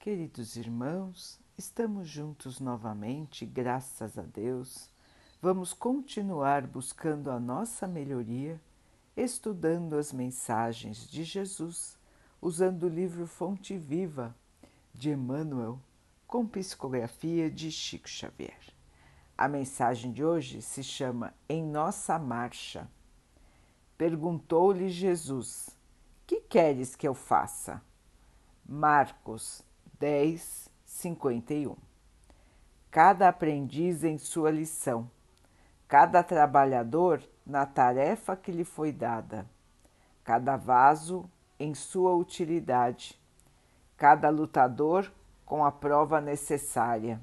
Queridos irmãos, estamos juntos novamente, graças a Deus. Vamos continuar buscando a nossa melhoria, estudando as mensagens de Jesus, usando o livro Fonte Viva de Emmanuel, com psicografia de Chico Xavier. A mensagem de hoje se chama Em Nossa Marcha. Perguntou-lhe Jesus: Que queres que eu faça? Marcos 10, 51. Cada aprendiz em sua lição, cada trabalhador na tarefa que lhe foi dada, cada vaso em sua utilidade, cada lutador com a prova necessária.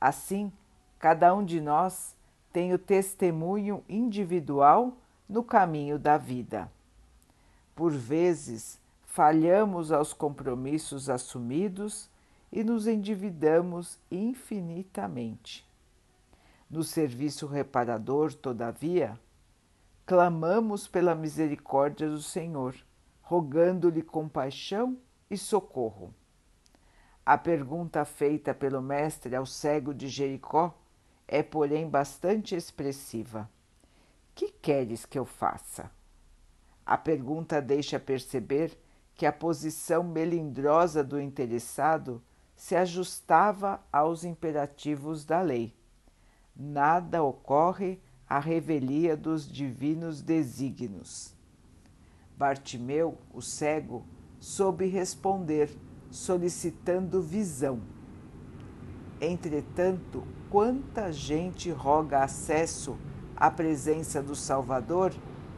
Assim, cada um de nós tem o testemunho individual no caminho da vida. Por vezes, falhamos aos compromissos assumidos e nos endividamos infinitamente. No serviço reparador, todavia, clamamos pela misericórdia do Senhor, rogando-lhe compaixão e socorro. A pergunta feita pelo Mestre ao cego de Jericó é, porém, bastante expressiva: Que queres que eu faça? A pergunta deixa perceber que a posição melindrosa do interessado se ajustava aos imperativos da lei. Nada ocorre à revelia dos divinos desígnios. Bartimeu, o cego, soube responder, solicitando visão. Entretanto, quanta gente roga acesso à presença do Salvador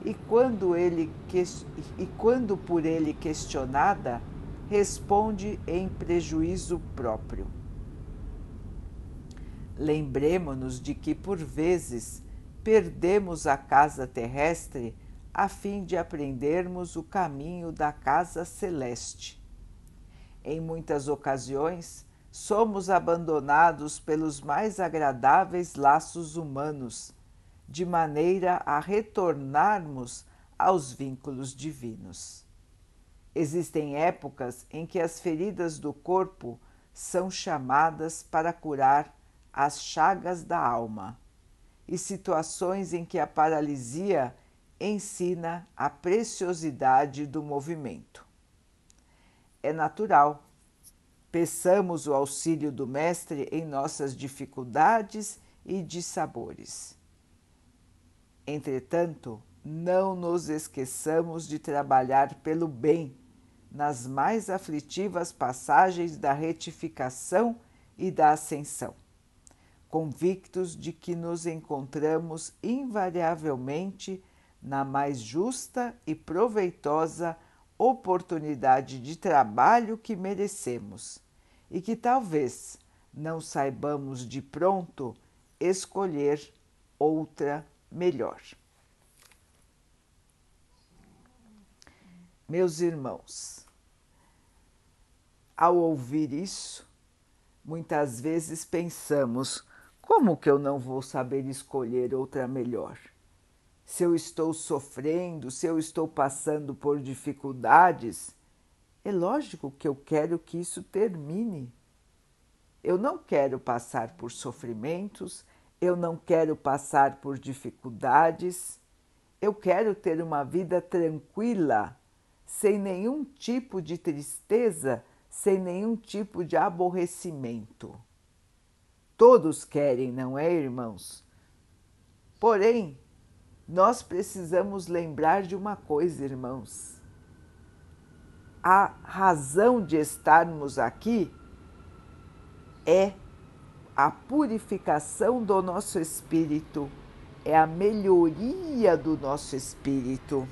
e quando, ele, e quando por ele questionada, responde em prejuízo próprio. Lembremos-nos de que, por vezes, perdemos a casa terrestre a fim de aprendermos o caminho da casa celeste. Em muitas ocasiões, somos abandonados pelos mais agradáveis laços humanos de maneira a retornarmos aos vínculos divinos. Existem épocas em que as feridas do corpo são chamadas para curar as chagas da alma, e situações em que a paralisia ensina a preciosidade do movimento. É natural. Peçamos o auxílio do Mestre em nossas dificuldades e dissabores. Entretanto, não nos esqueçamos de trabalhar pelo bem nas mais aflitivas passagens da retificação e da ascensão, convictos de que nos encontramos invariavelmente na mais justa e proveitosa oportunidade de trabalho que merecemos e que talvez não saibamos de pronto escolher outra melhor. Meus irmãos, ao ouvir isso, muitas vezes pensamos: como que eu não vou saber escolher outra melhor? Se eu estou sofrendo, se eu estou passando por dificuldades, é lógico que eu quero que isso termine. Eu não quero passar por sofrimentos, eu não quero passar por dificuldades, eu quero ter uma vida tranquila, sem nenhum tipo de tristeza, sem nenhum tipo de aborrecimento. Todos querem, não é, irmãos? Porém, nós precisamos lembrar de uma coisa, irmãos. A razão de estarmos aqui é a purificação do nosso espírito, é a melhoria do nosso espírito.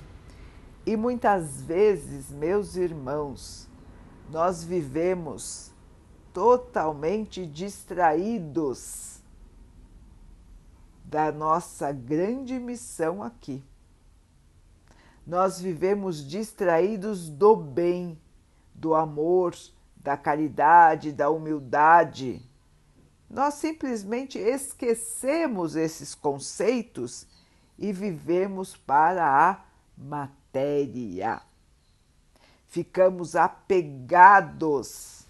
E muitas vezes, meus irmãos, nós vivemos totalmente distraídos da nossa grande missão aqui. Nós vivemos distraídos do bem, do amor, da caridade, da humildade nós simplesmente esquecemos esses conceitos e vivemos para a matéria. Ficamos apegados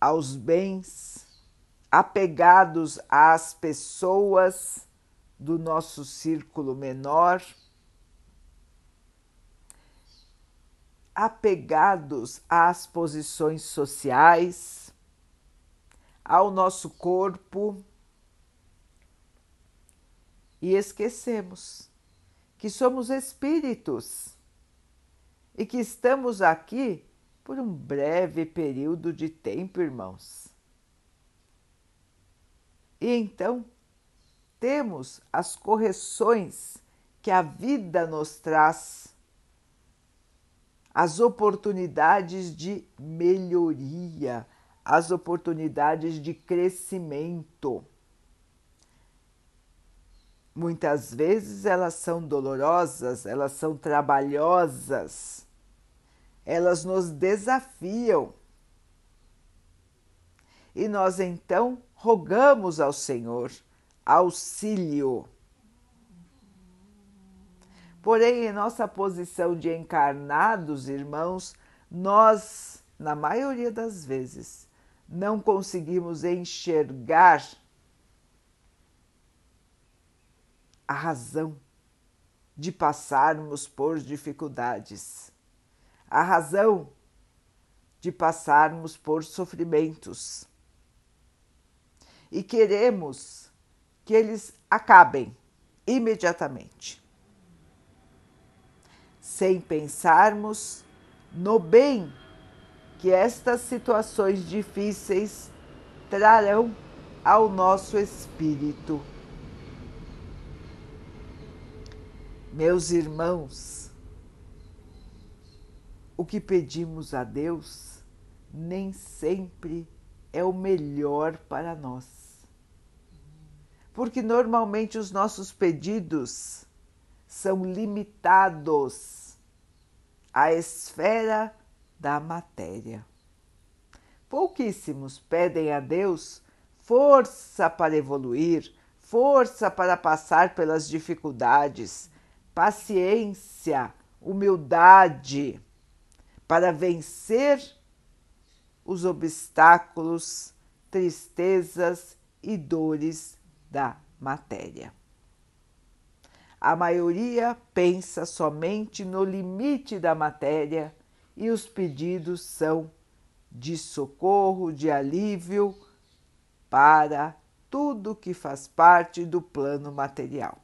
aos bens, apegados às pessoas do nosso círculo menor, apegados às posições sociais, ao nosso corpo e esquecemos que somos espíritos e que estamos aqui por um breve período de tempo, irmãos. E então temos as correções que a vida nos traz, as oportunidades de melhoria, as oportunidades de crescimento. Muitas vezes elas são dolorosas, elas são trabalhosas, elas nos desafiam. E nós então rogamos ao Senhor auxílio. Porém, em nossa posição de encarnados, irmãos, nós, na maioria das vezes, não conseguimos enxergar a razão de passarmos por dificuldades, a razão de passarmos por sofrimentos. E queremos que eles acabem imediatamente, sem pensarmos no bem que estas situações difíceis trarão ao nosso espírito. Meus irmãos, o que pedimos a Deus nem sempre é o melhor para nós porque normalmente os nossos pedidos são limitados à esfera da matéria. Pouquíssimos pedem a Deus força para evoluir, força para passar pelas dificuldades, paciência, humildade, para vencer os obstáculos, tristezas e dores da matéria. A maioria pensa somente no limite da matéria e os pedidos são de socorro, de alívio para tudo que faz parte do plano material.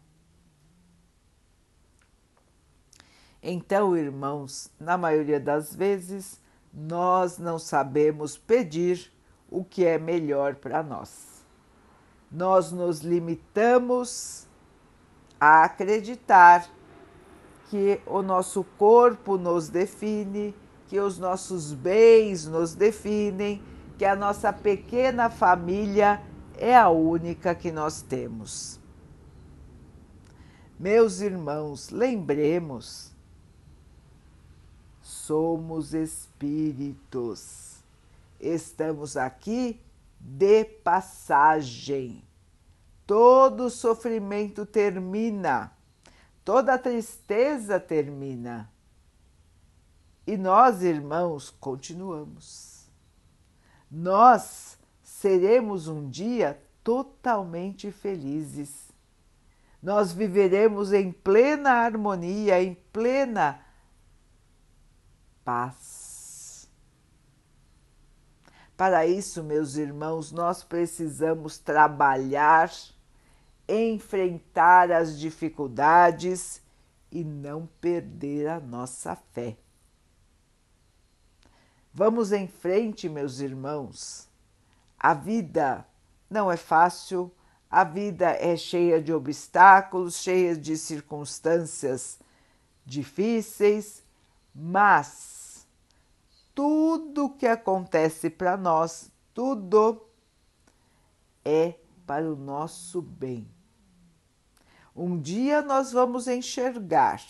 Então, irmãos, na maioria das vezes, nós não sabemos pedir o que é melhor para nós nós nos limitamos a acreditar que o nosso corpo nos define, que os nossos bens nos definem, que a nossa pequena família é a única que nós temos. Meus irmãos, lembremos, somos espíritos, estamos aqui de passagem. Todo sofrimento termina, toda tristeza termina. E nós, irmãos, continuamos. Nós seremos um dia totalmente felizes. Nós viveremos em plena harmonia, em plena paz. Para isso, meus irmãos, nós precisamos trabalhar, enfrentar as dificuldades e não perder a nossa fé. Vamos em frente, meus irmãos. A vida não é fácil, a vida é cheia de obstáculos, cheia de circunstâncias difíceis, mas tudo que acontece para nós, tudo é para o nosso bem. Um dia nós vamos enxergar,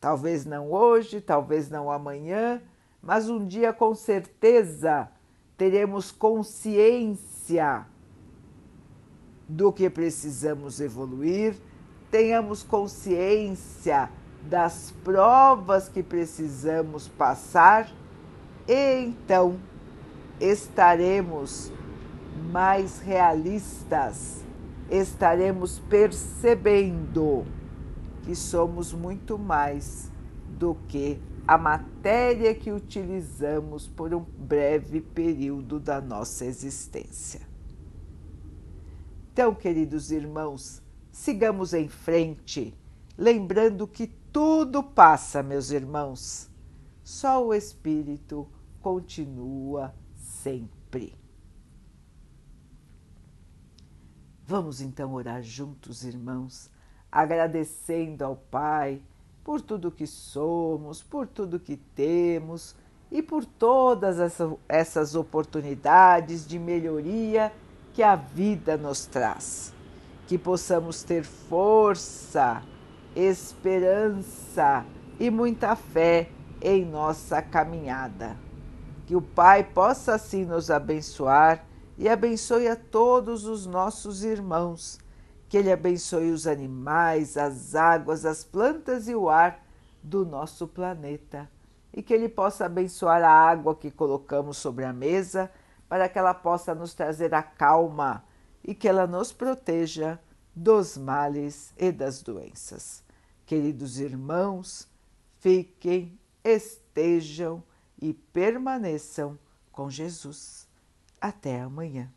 talvez não hoje, talvez não amanhã, mas um dia com certeza teremos consciência do que precisamos evoluir, tenhamos consciência das provas que precisamos passar e então estaremos mais realistas, estaremos percebendo que somos muito mais do que a matéria que utilizamos por um breve período da nossa existência. Então, queridos irmãos, sigamos em frente, lembrando que tudo passa, meus irmãos, só o Espírito continua sempre. Vamos então orar juntos, irmãos, agradecendo ao Pai por tudo que somos, por tudo que temos e por todas essas oportunidades de melhoria que a vida nos traz. Que possamos ter força, esperança e muita fé em nossa caminhada. Que o Pai possa assim nos abençoar e abençoe a todos os nossos irmãos que Ele abençoe os animais, as águas, as plantas e o ar do nosso planeta. E que Ele possa abençoar a água que colocamos sobre a mesa, para que ela possa nos trazer a calma e que ela nos proteja dos males e das doenças. Queridos irmãos, fiquem, estejam e permaneçam com Jesus. Até amanhã.